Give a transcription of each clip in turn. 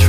It's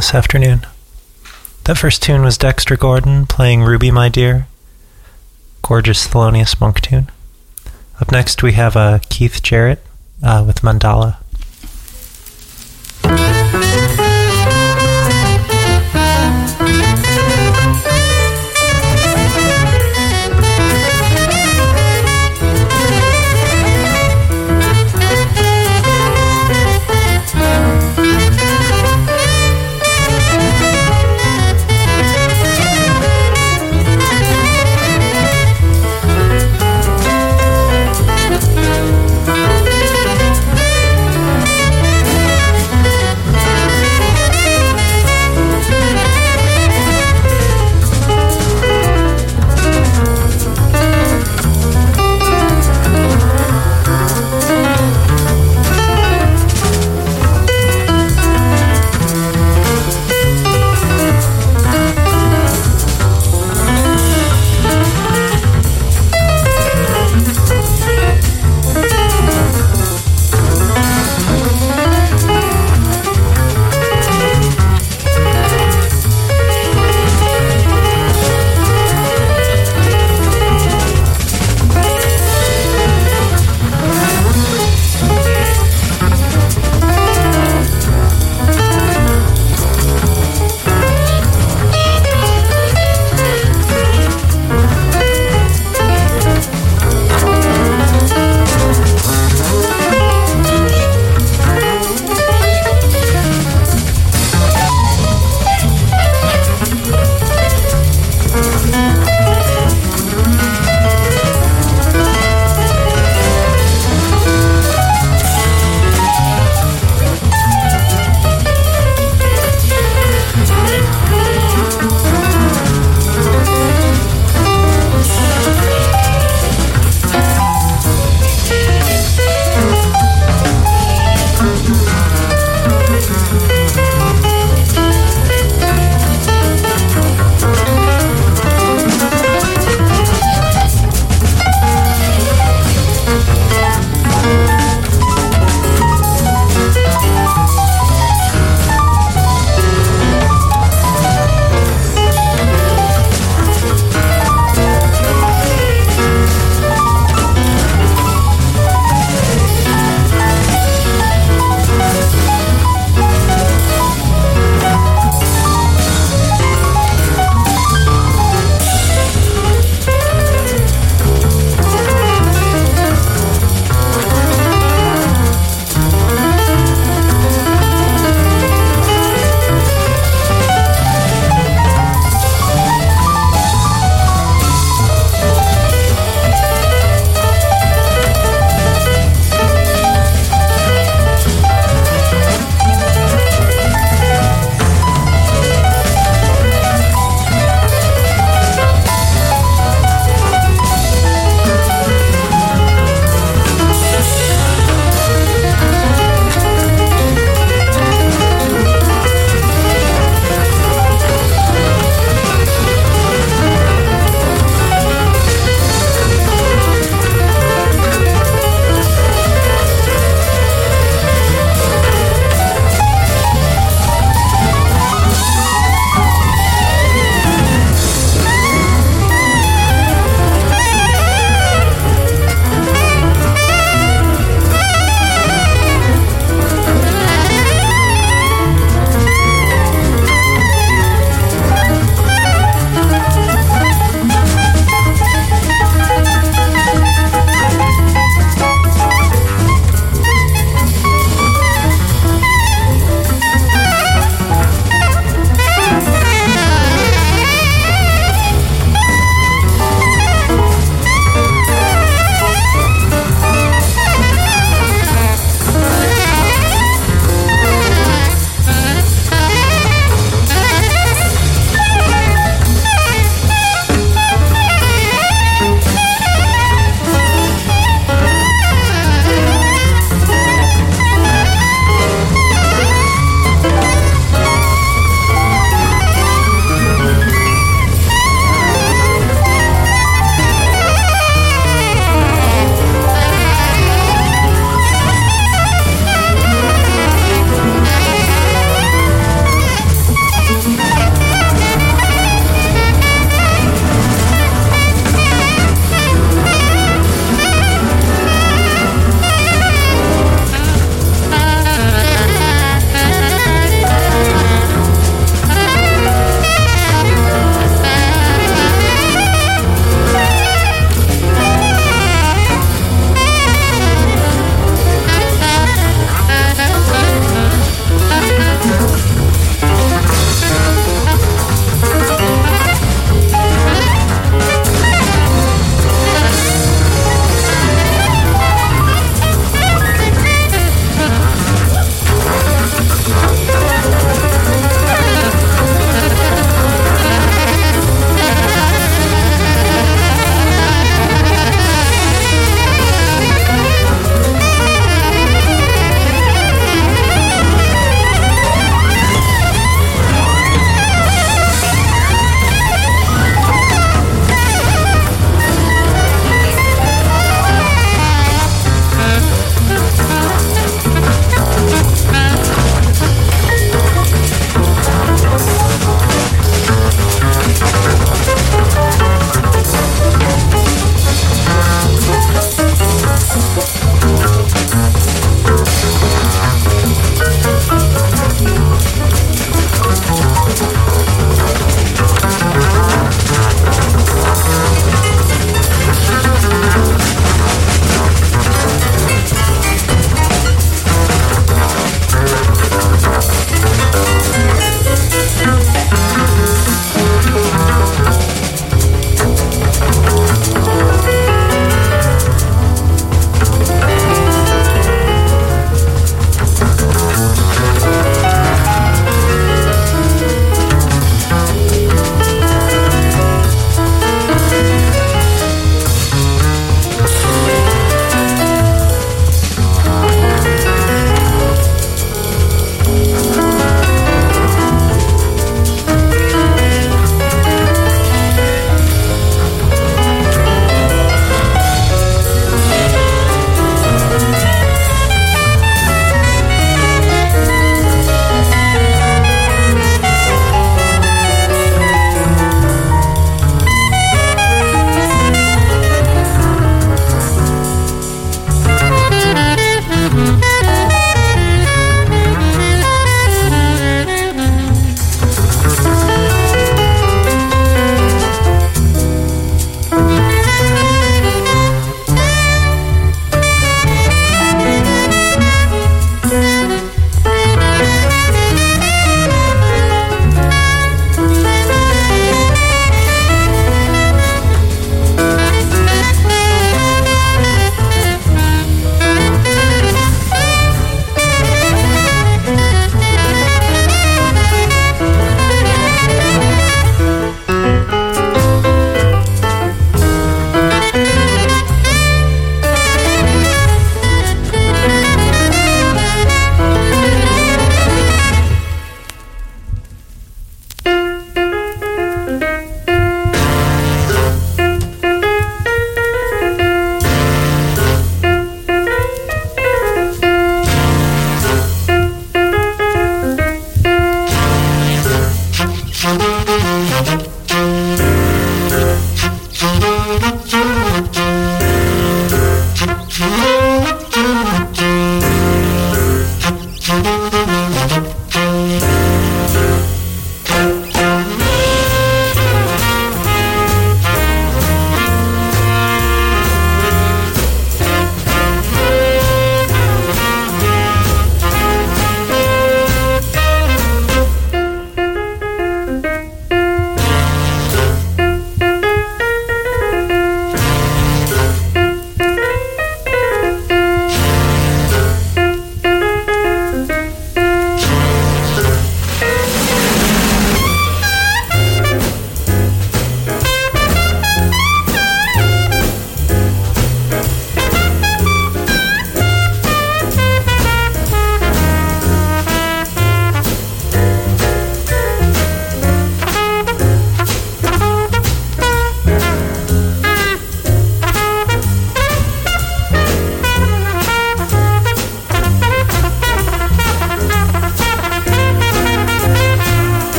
this afternoon. That first tune was Dexter Gordon playing Ruby My Dear. Gorgeous Thelonious Monk tune. Up next we have uh, Keith Jarrett uh, with Mandala.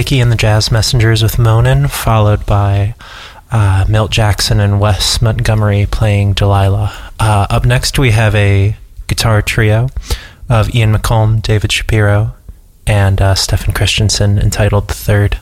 Blakey and the Jazz Messengers with Moanin', followed by uh, Milt Jackson and Wes Montgomery playing Delilah. Uh, up next, we have a guitar trio of Ian McColm, David Shapiro, and uh, Christensen entitled The Third.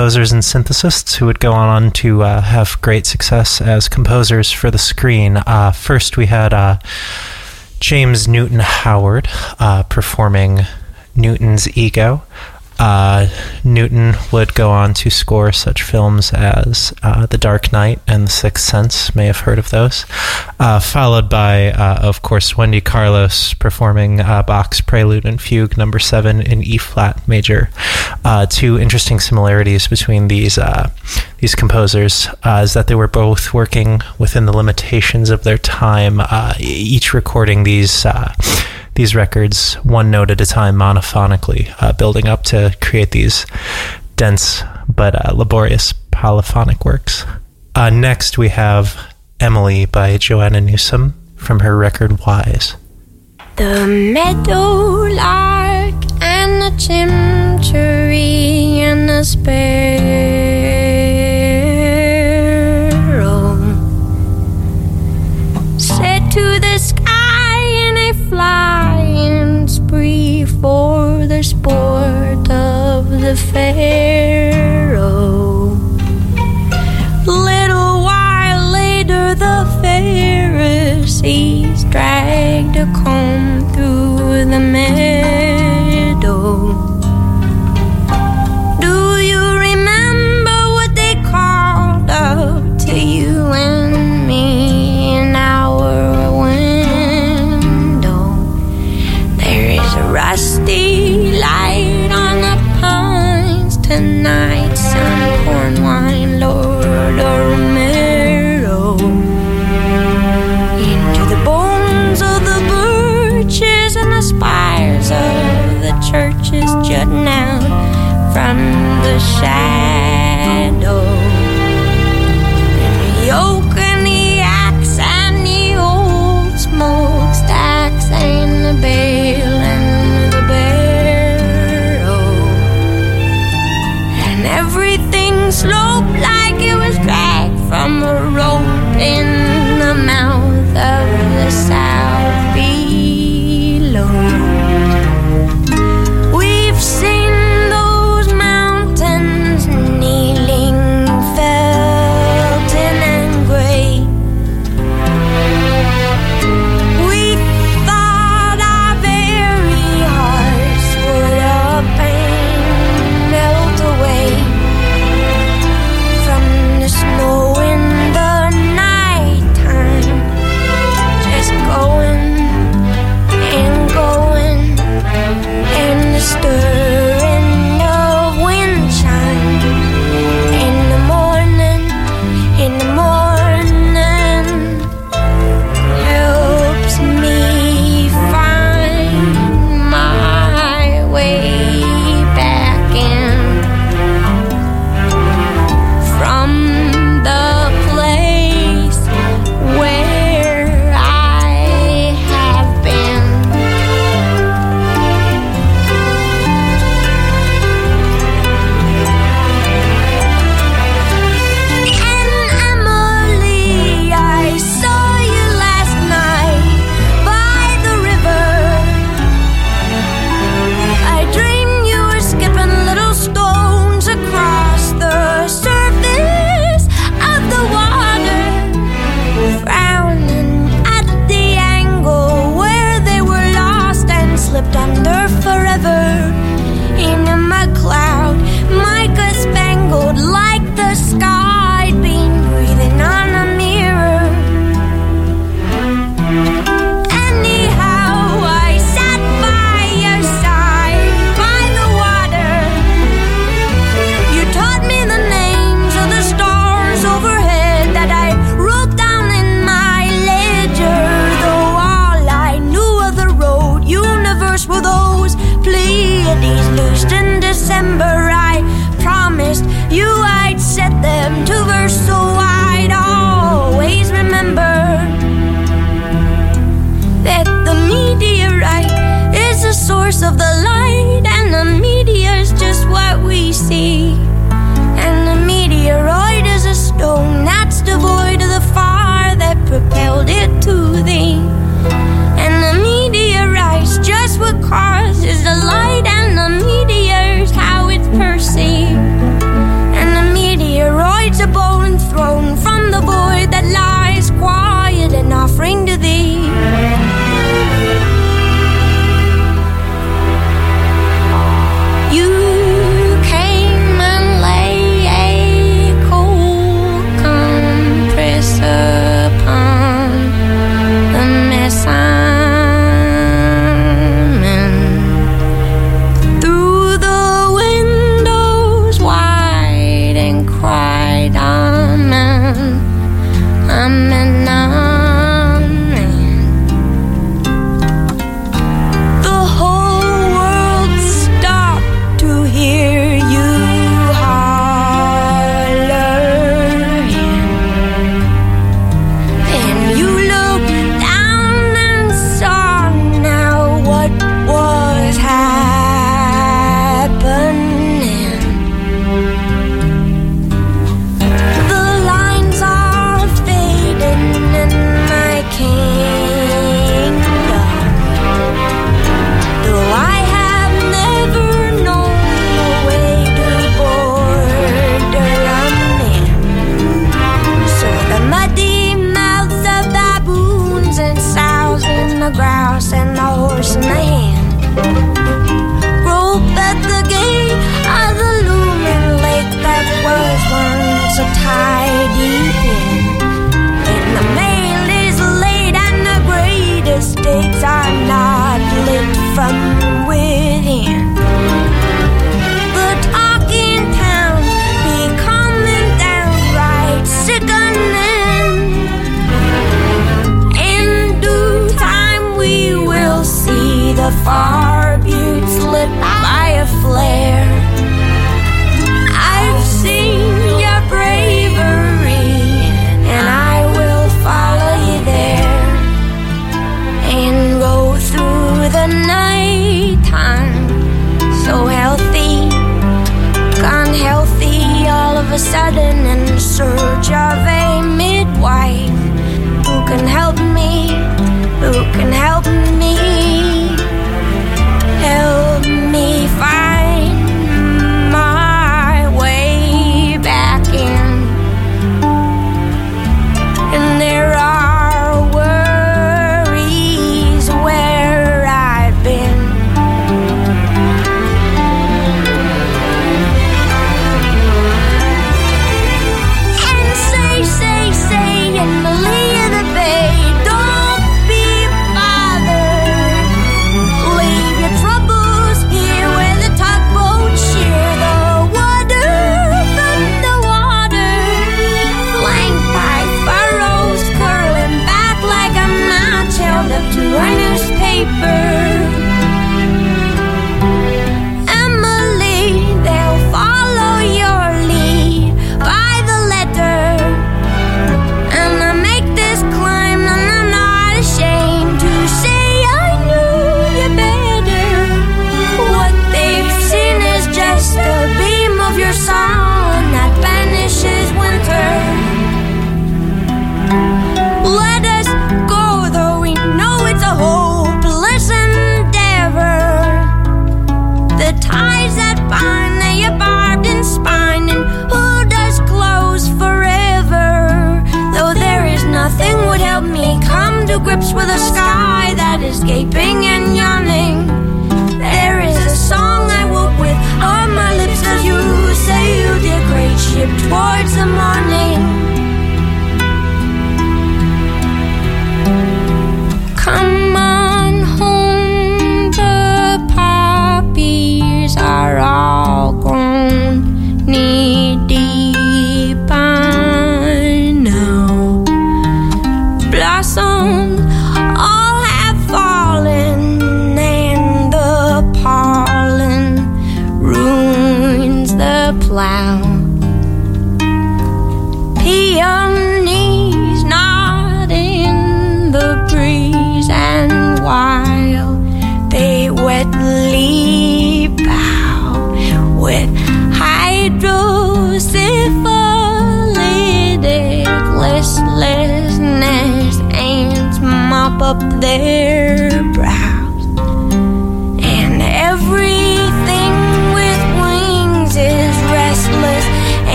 Composers and synthesists who would go on to uh, have great success as composers for the screen. Uh, first, we had uh, James Newton Howard uh, performing Newton's Ego. Uh, Newton would go on to score such films as The Dark Knight and The Sixth Sense. May have heard of those. Followed by, of course, Wendy Carlos performing Bach's Prelude and Fugue Number Seven in E flat major. Uh, two interesting similarities between these these composers is that they were both working within the limitations of their time, each recording these these records one note at a time monophonically, uh, building up to create these dense but uh, laborious polyphonic works. Uh, next, we have Emily by Joanna Newsom from her record Wise. The meadow lark and the chimchuree and the sparrow said to the sky in a flying spree for the sport of the pharaoh.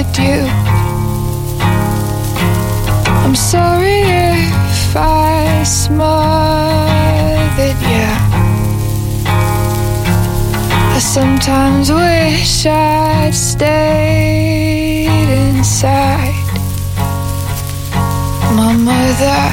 Smothered you. I'm sorry if I smothered you. I sometimes wish I'd stayed inside my mother.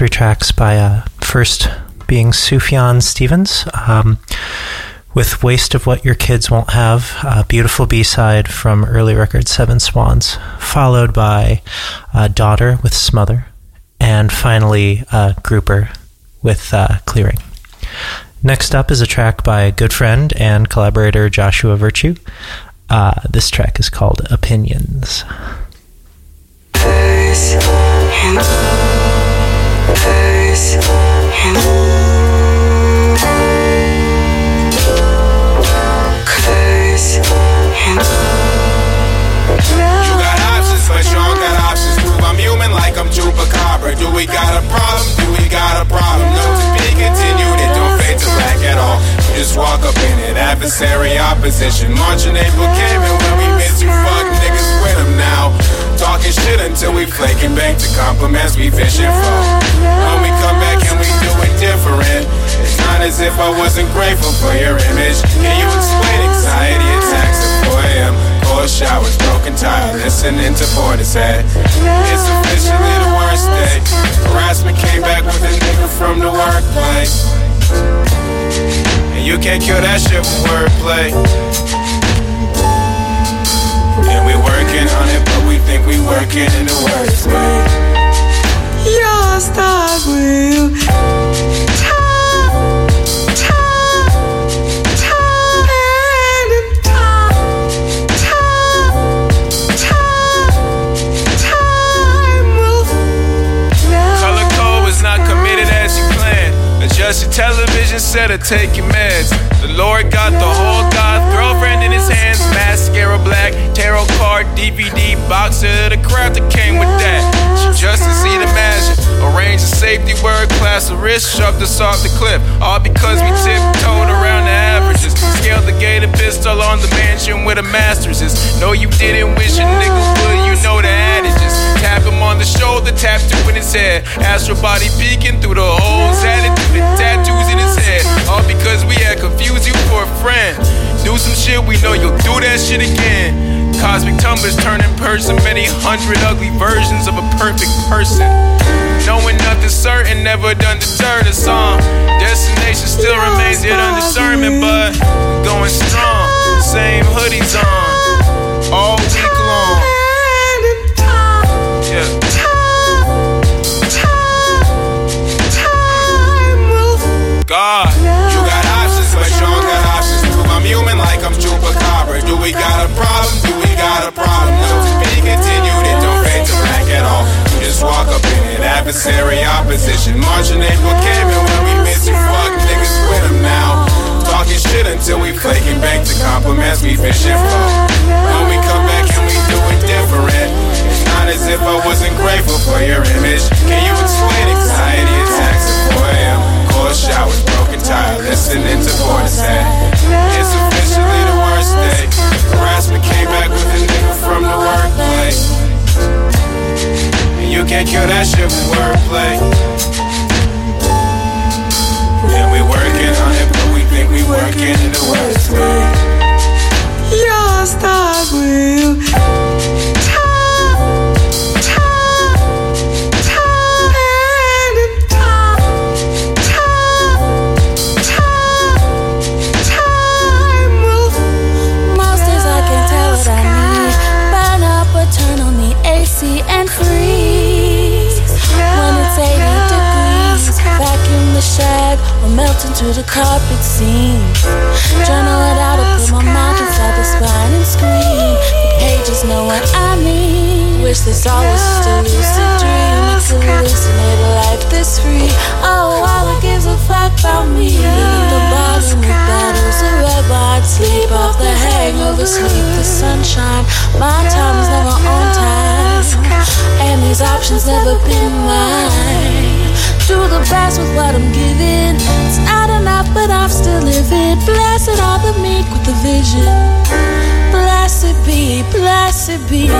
Three tracks by uh, first being Sufjan Stevens um, with Waste of What Your Kids Won't Have, a beautiful B side from early record Seven Swans, followed by uh, Daughter with Smother, and finally uh, Grouper with uh, Clearing. Next up is a track by good friend and collaborator Joshua Virtue. Uh, this track is called Opinions. Adversary opposition. Marching April came and when we miss you, fuck niggas with them now. Talking shit until we flaking back to compliments we fishing for. When we come back and we do it different. It's not as if I wasn't grateful for your image. Can you explain anxiety attacks at 4 a.m.? Cold showers, broken tire, listening to Portishead. It's officially the worst day. Harassment came back with a nigga from the workplace. And you can't kill that shit with wordplay. Working on it, but we think we working in the worst way. Your stars will time, time, time, and time, time, time, time will Color code was not committed as you planned. Adjust your television set or take your meds. The Lord got the whole God girlfriend in his hands. Mascara black, tarot card, DVD box of the crap that came with that. Just to see the magic. Arrange a safety word, class of wrist shoved us off the cliff. All because we tiptoed around the averages. Scaled the gated pistol on the mansion where the masters is. No, you didn't wish a nigga would, you know the adages. Tap him on the shoulder, tap two in his head. Astral body peeking through the holes, added to the tattoos in his head. All because we had confused you for a friend. Do some shit, we know you'll do that shit again. Cosmic tumblers turn in person, many hundred ugly versions of a perfect person. Knowing nothing certain, never done deter the song. Destination still remains yet undiscernment, but going strong. Same hoodies on, all a problem? Do we got a problem? No, to be continued, it don't fade to black at all. You just walk up in it, adversary opposition. Marching April came and when we miss you, fuck niggas with them now. Talking shit until we flaking back to compliments we fishing for. When we come back and we do it different. It's not as if I wasn't grateful for your image. Can you explain anxiety attacks at 4 a.m.? Cold showers, broken tire, listening to Portishead. It's the Harassment came back with a nigga from the workplace. And you can't kill that shit with wordplay. And we working on it, but we think we working in the worst way. Your stars will into the carpet seam. Journal it out or put my mind inside the spine and scream. The pages know what I mean. Wish this all was just a lucid dream. It's hallucinate a life this free. Oh, all it gives a fuck about me. The bottom of battles, the red wine, sleep off the hangover, sleep the sunshine. My time is never on time, and these options never been mine. Do the best with what I'm given. It's not enough, but I'm still living. Blessed are the meek with the vision. Blessed be, blessed be.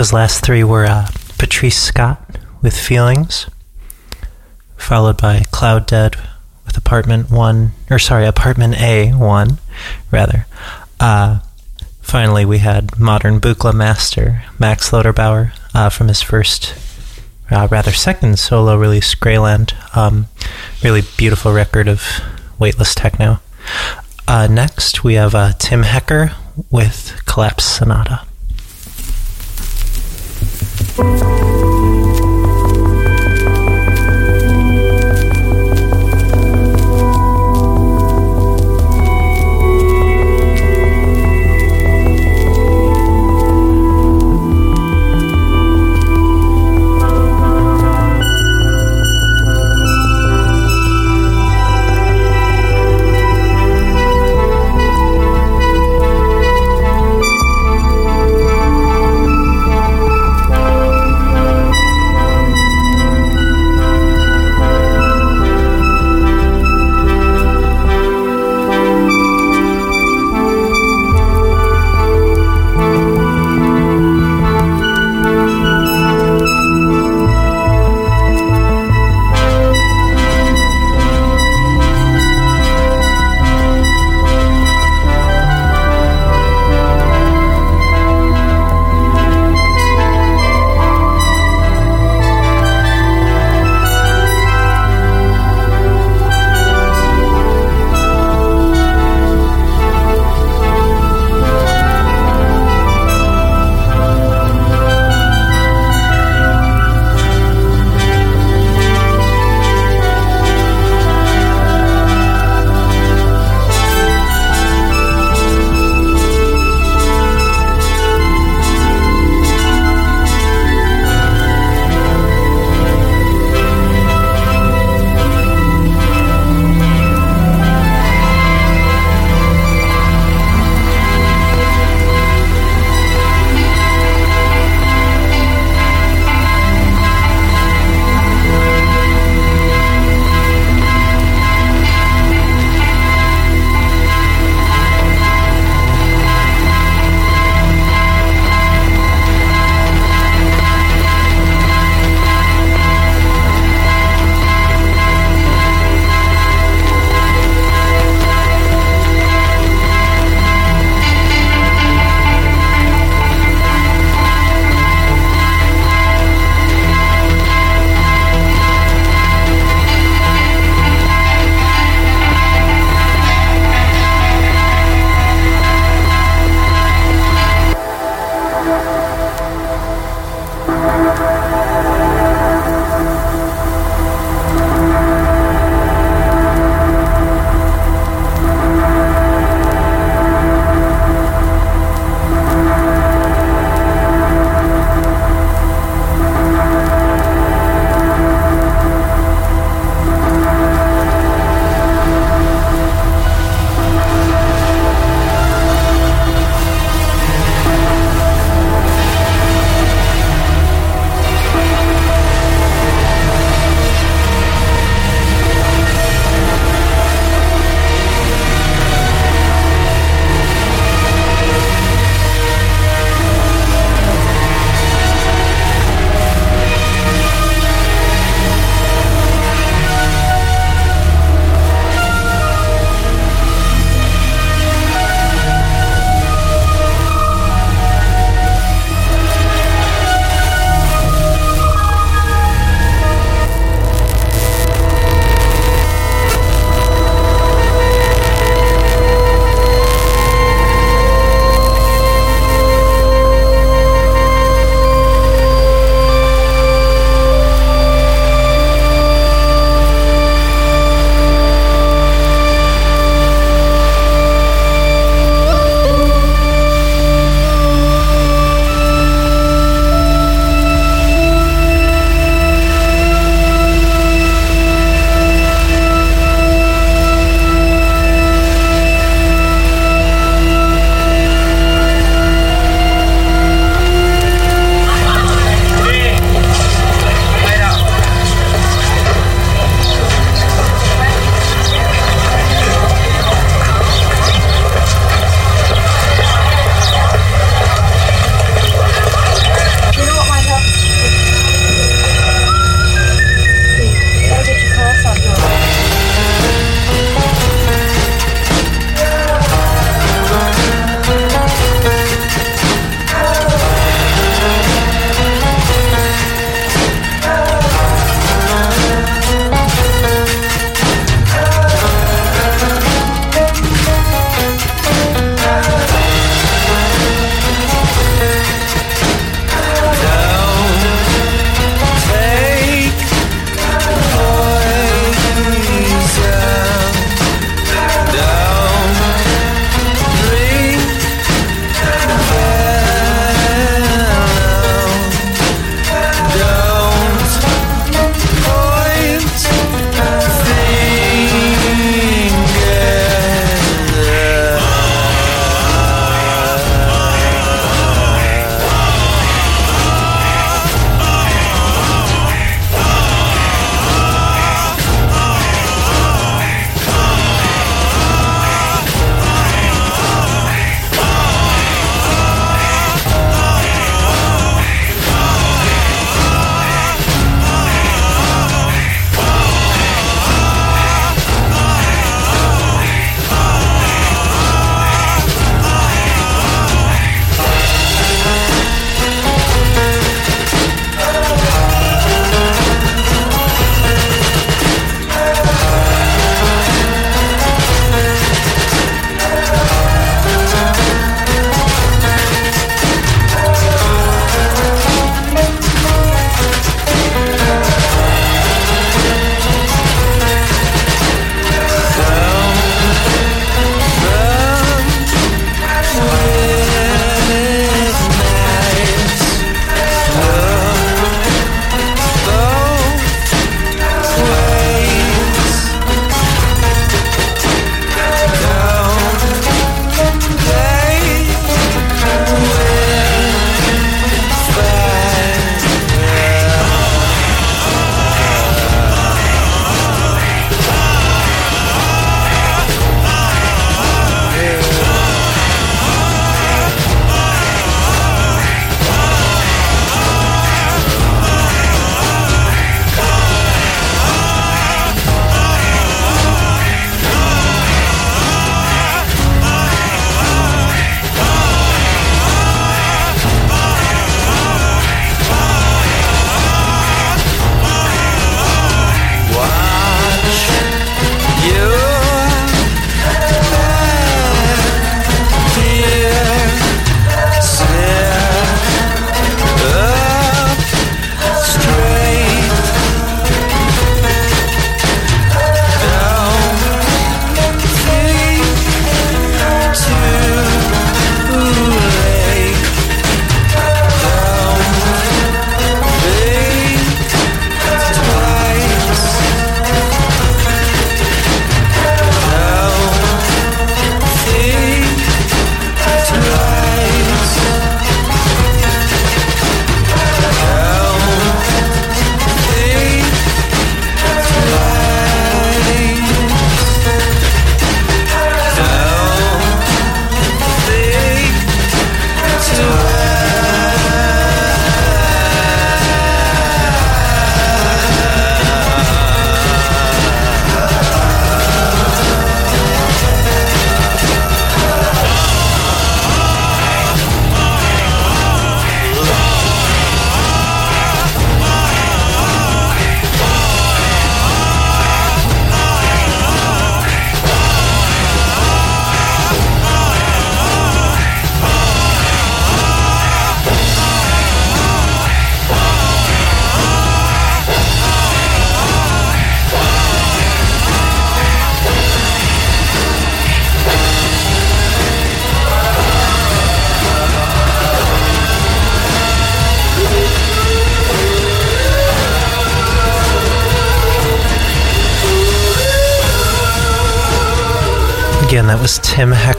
Those last three were uh, Patrice Scott with Feelings, followed by cLOUDDEAD with Apartment 1, or sorry, Apartment A1, rather. Uh, finally, we had Modern Buchla Master, Max Loderbauer, uh, from his first, uh, rather second solo release, Greyland. Um, really beautiful record of weightless techno. Uh, next, we have uh, Tim Hecker with Collapse Sonata. Thank.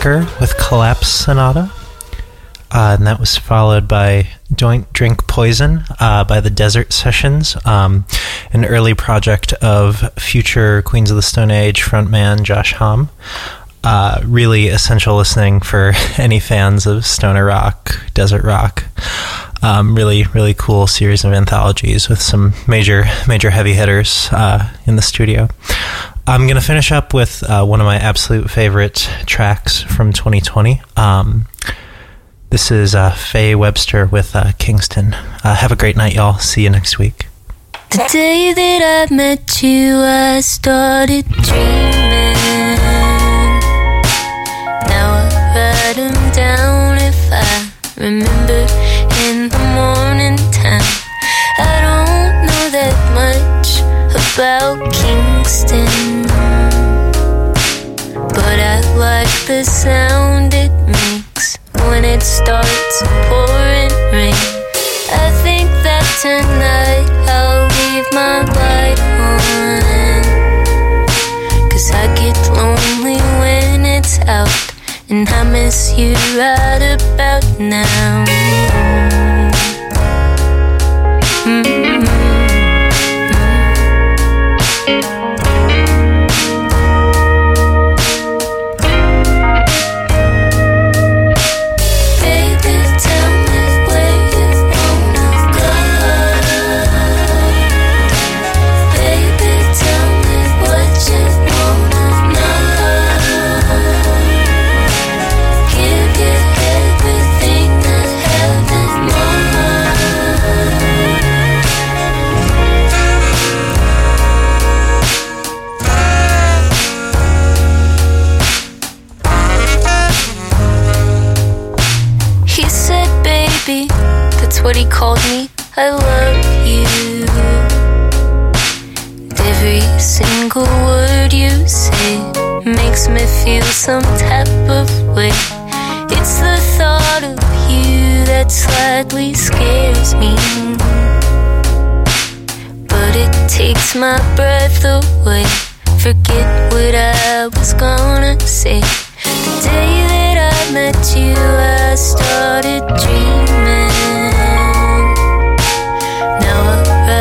With Collapse Sonata. Uh, and that was followed by Doink Drink Poison uh, by the Desert Sessions, um, an early project of future Queens of the Stone Age frontman Josh Homme. Uh, really essential listening for any fans of stoner rock, desert rock. Um, really, really cool series of anthologies with some major, major heavy hitters uh, in the studio. I'm going to finish up with uh, one of my absolute favorite tracks from 2020. Um, this is uh, Faye Webster with uh, Kingston. Uh, have a great night, y'all. See you next week. The day that I met you, I started dreaming. Now I write 'em down if I remember in the morning time. I don't know that much about Kingston, the sound it makes when it starts pouring rain. I think that tonight I'll leave my light on. Cause I get lonely when it's out, and I miss you right about now. What he called me. I love you. Every single word you say makes me feel some type of way. It's the thought of you that slightly scares me. But it takes my breath away. Forget what I was gonna say. The day met you, I started dreaming. Now I